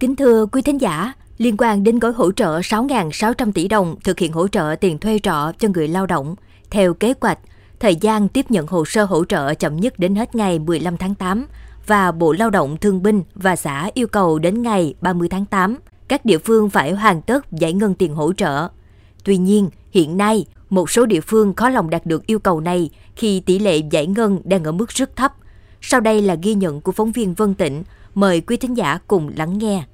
Kính thưa quý thính giả, liên quan đến gói hỗ trợ 6.600 tỷ đồng thực hiện hỗ trợ tiền thuê trọ cho người lao động, theo kế hoạch, thời gian tiếp nhận hồ sơ hỗ trợ chậm nhất đến hết ngày 15 tháng 8 và Bộ Lao động Thương binh và xã yêu cầu đến ngày 30 tháng 8, các địa phương phải hoàn tất giải ngân tiền hỗ trợ. Tuy nhiên, hiện nay, một số địa phương khó lòng đạt được yêu cầu này khi tỷ lệ giải ngân đang ở mức rất thấp. Sau đây là ghi nhận của phóng viên Vân Tịnh. Mời quý thính giả cùng lắng nghe.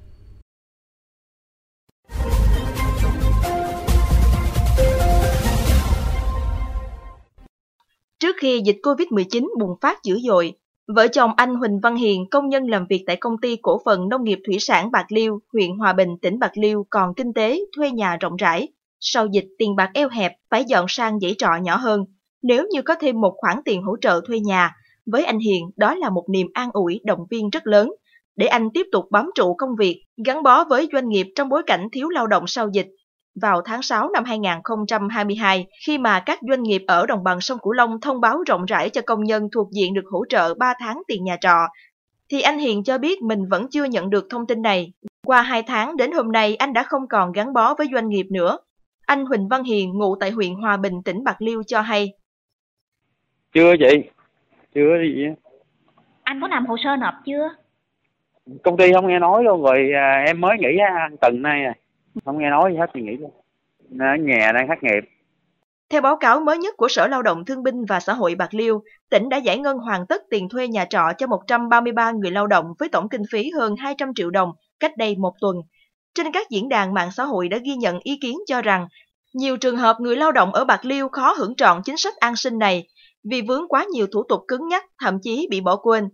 Trước khi dịch COVID-19 bùng phát dữ dội, vợ chồng anh Huỳnh Văn Hiền, công nhân làm việc tại công ty cổ phần nông nghiệp thủy sản Bạc Liêu, huyện Hòa Bình, tỉnh Bạc Liêu còn kinh tế thuê nhà rộng rãi. Sau dịch tiền bạc eo hẹp phải dọn sang dãy trọ nhỏ hơn. Nếu như có thêm một khoản tiền hỗ trợ thuê nhà, với anh Hiền đó là một niềm an ủi động viên rất lớn để anh tiếp tục bám trụ công việc, gắn bó với doanh nghiệp trong bối cảnh thiếu lao động sau dịch vào tháng 6 năm 2022 khi mà các doanh nghiệp ở đồng bằng sông Cửu Long thông báo rộng rãi cho công nhân thuộc diện được hỗ trợ 3 tháng tiền nhà trọ. Thì anh Hiền cho biết mình vẫn chưa nhận được thông tin này. Qua 2 tháng đến hôm nay anh đã không còn gắn bó với doanh nghiệp nữa. Anh Huỳnh Văn Hiền ngụ tại huyện Hòa Bình, tỉnh Bạc Liêu cho hay. Chưa chị, chưa gì Anh có làm hồ sơ nộp chưa? Công ty không nghe nói luôn rồi à, em mới nghỉ tuần nay này không nghe nói gì hết thì nghỉ luôn ở nhà đang thất nghiệp theo báo cáo mới nhất của Sở Lao động Thương binh và Xã hội Bạc Liêu, tỉnh đã giải ngân hoàn tất tiền thuê nhà trọ cho 133 người lao động với tổng kinh phí hơn 200 triệu đồng cách đây một tuần. Trên các diễn đàn mạng xã hội đã ghi nhận ý kiến cho rằng nhiều trường hợp người lao động ở Bạc Liêu khó hưởng trọn chính sách an sinh này vì vướng quá nhiều thủ tục cứng nhắc, thậm chí bị bỏ quên.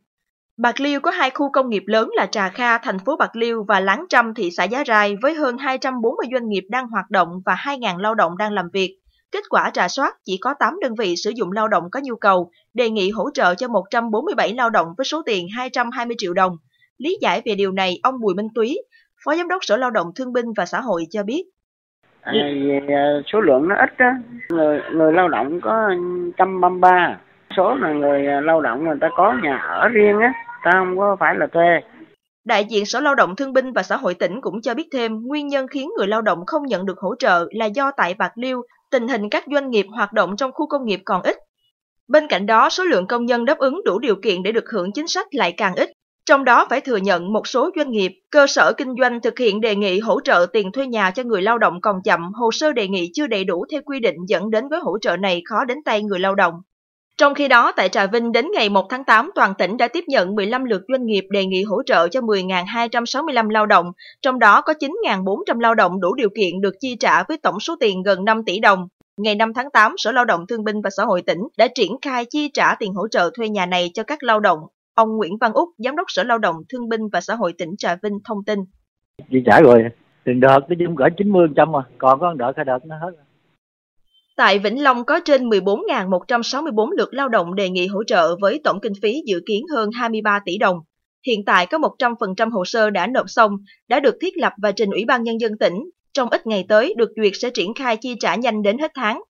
Bạc Liêu có hai khu công nghiệp lớn là Trà Kha, thành phố Bạc Liêu và Láng Trăm, thị xã Giá Rai với hơn 240 doanh nghiệp đang hoạt động và 2.000 lao động đang làm việc. Kết quả trà soát chỉ có 8 đơn vị sử dụng lao động có nhu cầu, đề nghị hỗ trợ cho 147 lao động với số tiền 220 triệu đồng. Lý giải về điều này, ông Bùi Minh Túy, Phó Giám đốc Sở Lao động Thương binh và Xã hội cho biết. À, về số lượng nó ít á, người, người lao động có 133 số là người à, lao động người ta có nhà ở riêng á ta không có phải là thuê Đại diện Sở Lao động Thương binh và Xã hội tỉnh cũng cho biết thêm nguyên nhân khiến người lao động không nhận được hỗ trợ là do tại Bạc Liêu, tình hình các doanh nghiệp hoạt động trong khu công nghiệp còn ít. Bên cạnh đó, số lượng công nhân đáp ứng đủ điều kiện để được hưởng chính sách lại càng ít. Trong đó phải thừa nhận một số doanh nghiệp, cơ sở kinh doanh thực hiện đề nghị hỗ trợ tiền thuê nhà cho người lao động còn chậm, hồ sơ đề nghị chưa đầy đủ theo quy định dẫn đến với hỗ trợ này khó đến tay người lao động. Trong khi đó, tại Trà Vinh đến ngày 1 tháng 8, toàn tỉnh đã tiếp nhận 15 lượt doanh nghiệp đề nghị hỗ trợ cho 10.265 lao động, trong đó có 9.400 lao động đủ điều kiện được chi trả với tổng số tiền gần 5 tỷ đồng. Ngày 5 tháng 8, Sở Lao động Thương binh và Xã hội tỉnh đã triển khai chi trả tiền hỗ trợ thuê nhà này cho các lao động. Ông Nguyễn Văn Úc, Giám đốc Sở Lao động Thương binh và Xã hội tỉnh Trà Vinh thông tin. Chi trả rồi, tiền đợt nó chỉ cỡ 90% mà, còn có đợt hai đợt nó hết rồi. Tại Vĩnh Long có trên 14.164 lượt lao động đề nghị hỗ trợ với tổng kinh phí dự kiến hơn 23 tỷ đồng. Hiện tại có 100% hồ sơ đã nộp xong, đã được thiết lập và trình Ủy ban Nhân dân tỉnh. Trong ít ngày tới được duyệt sẽ triển khai chi trả nhanh đến hết tháng.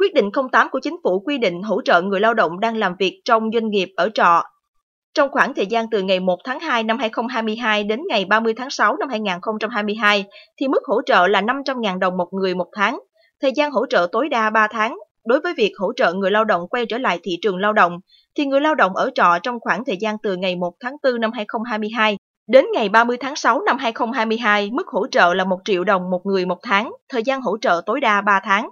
Quyết định 08 của chính phủ quy định hỗ trợ người lao động đang làm việc trong doanh nghiệp ở trọ. Trong khoảng thời gian từ ngày 1 tháng 2 năm 2022 đến ngày 30 tháng 6 năm 2022 thì mức hỗ trợ là 500.000 đồng một người một tháng thời gian hỗ trợ tối đa 3 tháng. Đối với việc hỗ trợ người lao động quay trở lại thị trường lao động, thì người lao động ở trọ trong khoảng thời gian từ ngày 1 tháng 4 năm 2022 đến ngày 30 tháng 6 năm 2022, mức hỗ trợ là 1 triệu đồng một người một tháng, thời gian hỗ trợ tối đa 3 tháng.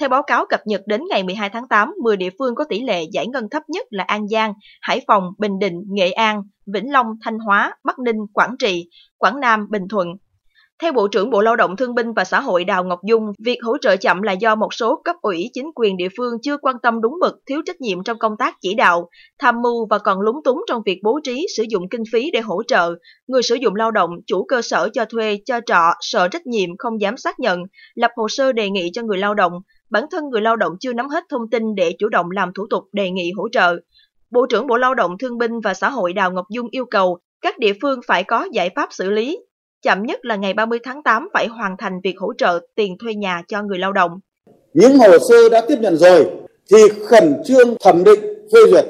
Theo báo cáo cập nhật đến ngày 12 tháng 8, 10 địa phương có tỷ lệ giải ngân thấp nhất là An Giang, Hải Phòng, Bình Định, Nghệ An, Vĩnh Long, Thanh Hóa, Bắc Ninh, Quảng Trị, Quảng Nam, Bình Thuận, theo Bộ trưởng Bộ Lao động Thương binh và Xã hội Đào Ngọc Dung, việc hỗ trợ chậm là do một số cấp ủy chính quyền địa phương chưa quan tâm đúng mực, thiếu trách nhiệm trong công tác chỉ đạo, tham mưu và còn lúng túng trong việc bố trí sử dụng kinh phí để hỗ trợ. Người sử dụng lao động, chủ cơ sở cho thuê, cho trọ, sợ trách nhiệm không dám xác nhận, lập hồ sơ đề nghị cho người lao động. Bản thân người lao động chưa nắm hết thông tin để chủ động làm thủ tục đề nghị hỗ trợ. Bộ trưởng Bộ Lao động Thương binh và Xã hội Đào Ngọc Dung yêu cầu các địa phương phải có giải pháp xử lý, chậm nhất là ngày 30 tháng 8 phải hoàn thành việc hỗ trợ tiền thuê nhà cho người lao động. Những hồ sơ đã tiếp nhận rồi thì khẩn trương thẩm định phê duyệt.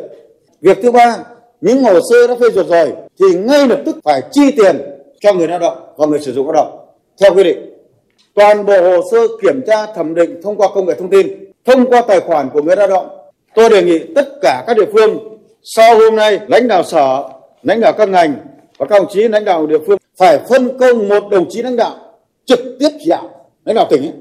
Việc thứ ba, những hồ sơ đã phê duyệt rồi thì ngay lập tức phải chi tiền cho người lao động và người sử dụng lao động theo quy định. Toàn bộ hồ sơ kiểm tra thẩm định thông qua công nghệ thông tin, thông qua tài khoản của người lao động. Tôi đề nghị tất cả các địa phương sau hôm nay lãnh đạo sở, lãnh đạo các ngành và các đồng chí lãnh đạo địa phương phải phân công một đồng chí lãnh đạo trực tiếp chỉ đạo lãnh đạo tỉnh ấy,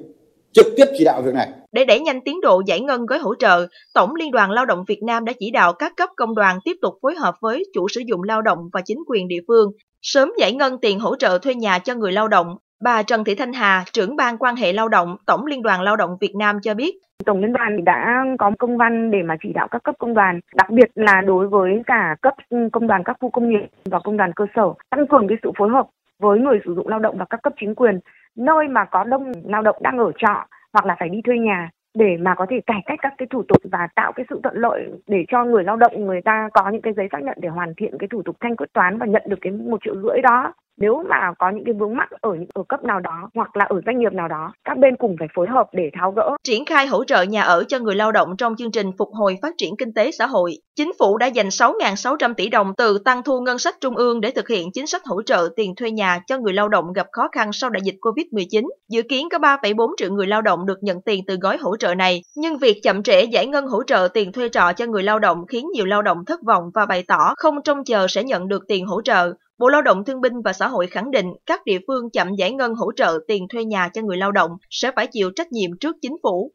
trực tiếp chỉ đạo việc này. Để đẩy nhanh tiến độ giải ngân gói hỗ trợ, Tổng Liên đoàn Lao động Việt Nam đã chỉ đạo các cấp công đoàn tiếp tục phối hợp với chủ sử dụng lao động và chính quyền địa phương, sớm giải ngân tiền hỗ trợ thuê nhà cho người lao động. Bà Trần Thị Thanh Hà, trưởng ban quan hệ lao động, Tổng Liên đoàn Lao động Việt Nam cho biết. Tổng Liên đoàn đã có công văn để mà chỉ đạo các cấp công đoàn, đặc biệt là đối với cả cấp ừ, công đoàn các khu công nghiệp và công đoàn cơ sở, tăng cường cái sự phối hợp với người sử dụng lao động và các cấp chính quyền nơi mà có đông lao động đang ở trọ hoặc là phải đi thuê nhà để mà có thể cải cách các cái thủ tục và tạo cái sự thuận lợi để cho người lao động người ta có những cái giấy xác nhận để hoàn thiện cái thủ tục thanh quyết toán và nhận được cái một triệu rưỡi đó nếu mà có những cái vướng mắc ở những ở cấp nào đó hoặc là ở doanh nghiệp nào đó các bên cùng phải phối hợp để tháo gỡ triển khai hỗ trợ nhà ở cho người lao động trong chương trình phục hồi phát triển kinh tế xã hội chính phủ đã dành 6.600 tỷ đồng từ tăng thu ngân sách trung ương để thực hiện chính sách hỗ trợ tiền thuê nhà cho người lao động gặp khó khăn sau đại dịch Covid-19. Dự kiến có 3,4 triệu người lao động được nhận tiền từ gói hỗ trợ này, nhưng việc chậm trễ giải ngân hỗ trợ tiền thuê trọ cho người lao động khiến nhiều lao động thất vọng và bày tỏ không trông chờ sẽ nhận được tiền hỗ trợ. Bộ Lao động Thương binh và Xã hội khẳng định các địa phương chậm giải ngân hỗ trợ tiền thuê nhà cho người lao động sẽ phải chịu trách nhiệm trước chính phủ.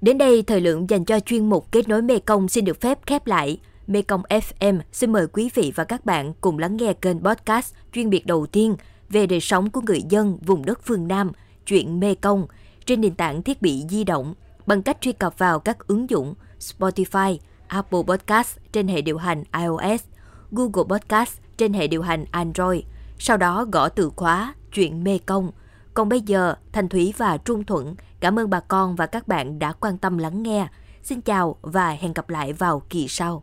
Đến đây, thời lượng dành cho chuyên mục Kết nối Mê Công xin được phép khép lại. Mê Công FM xin mời quý vị và các bạn cùng lắng nghe kênh podcast chuyên biệt đầu tiên về đời sống của người dân vùng đất phương Nam, chuyện Mê Công, trên nền tảng thiết bị di động bằng cách truy cập vào các ứng dụng Spotify, Apple Podcast trên hệ điều hành iOS, Google Podcast trên hệ điều hành Android, sau đó gõ từ khóa chuyện Mê Công. Còn bây giờ, Thành Thúy và Trung Thuận cảm ơn bà con và các bạn đã quan tâm lắng nghe. Xin chào và hẹn gặp lại vào kỳ sau.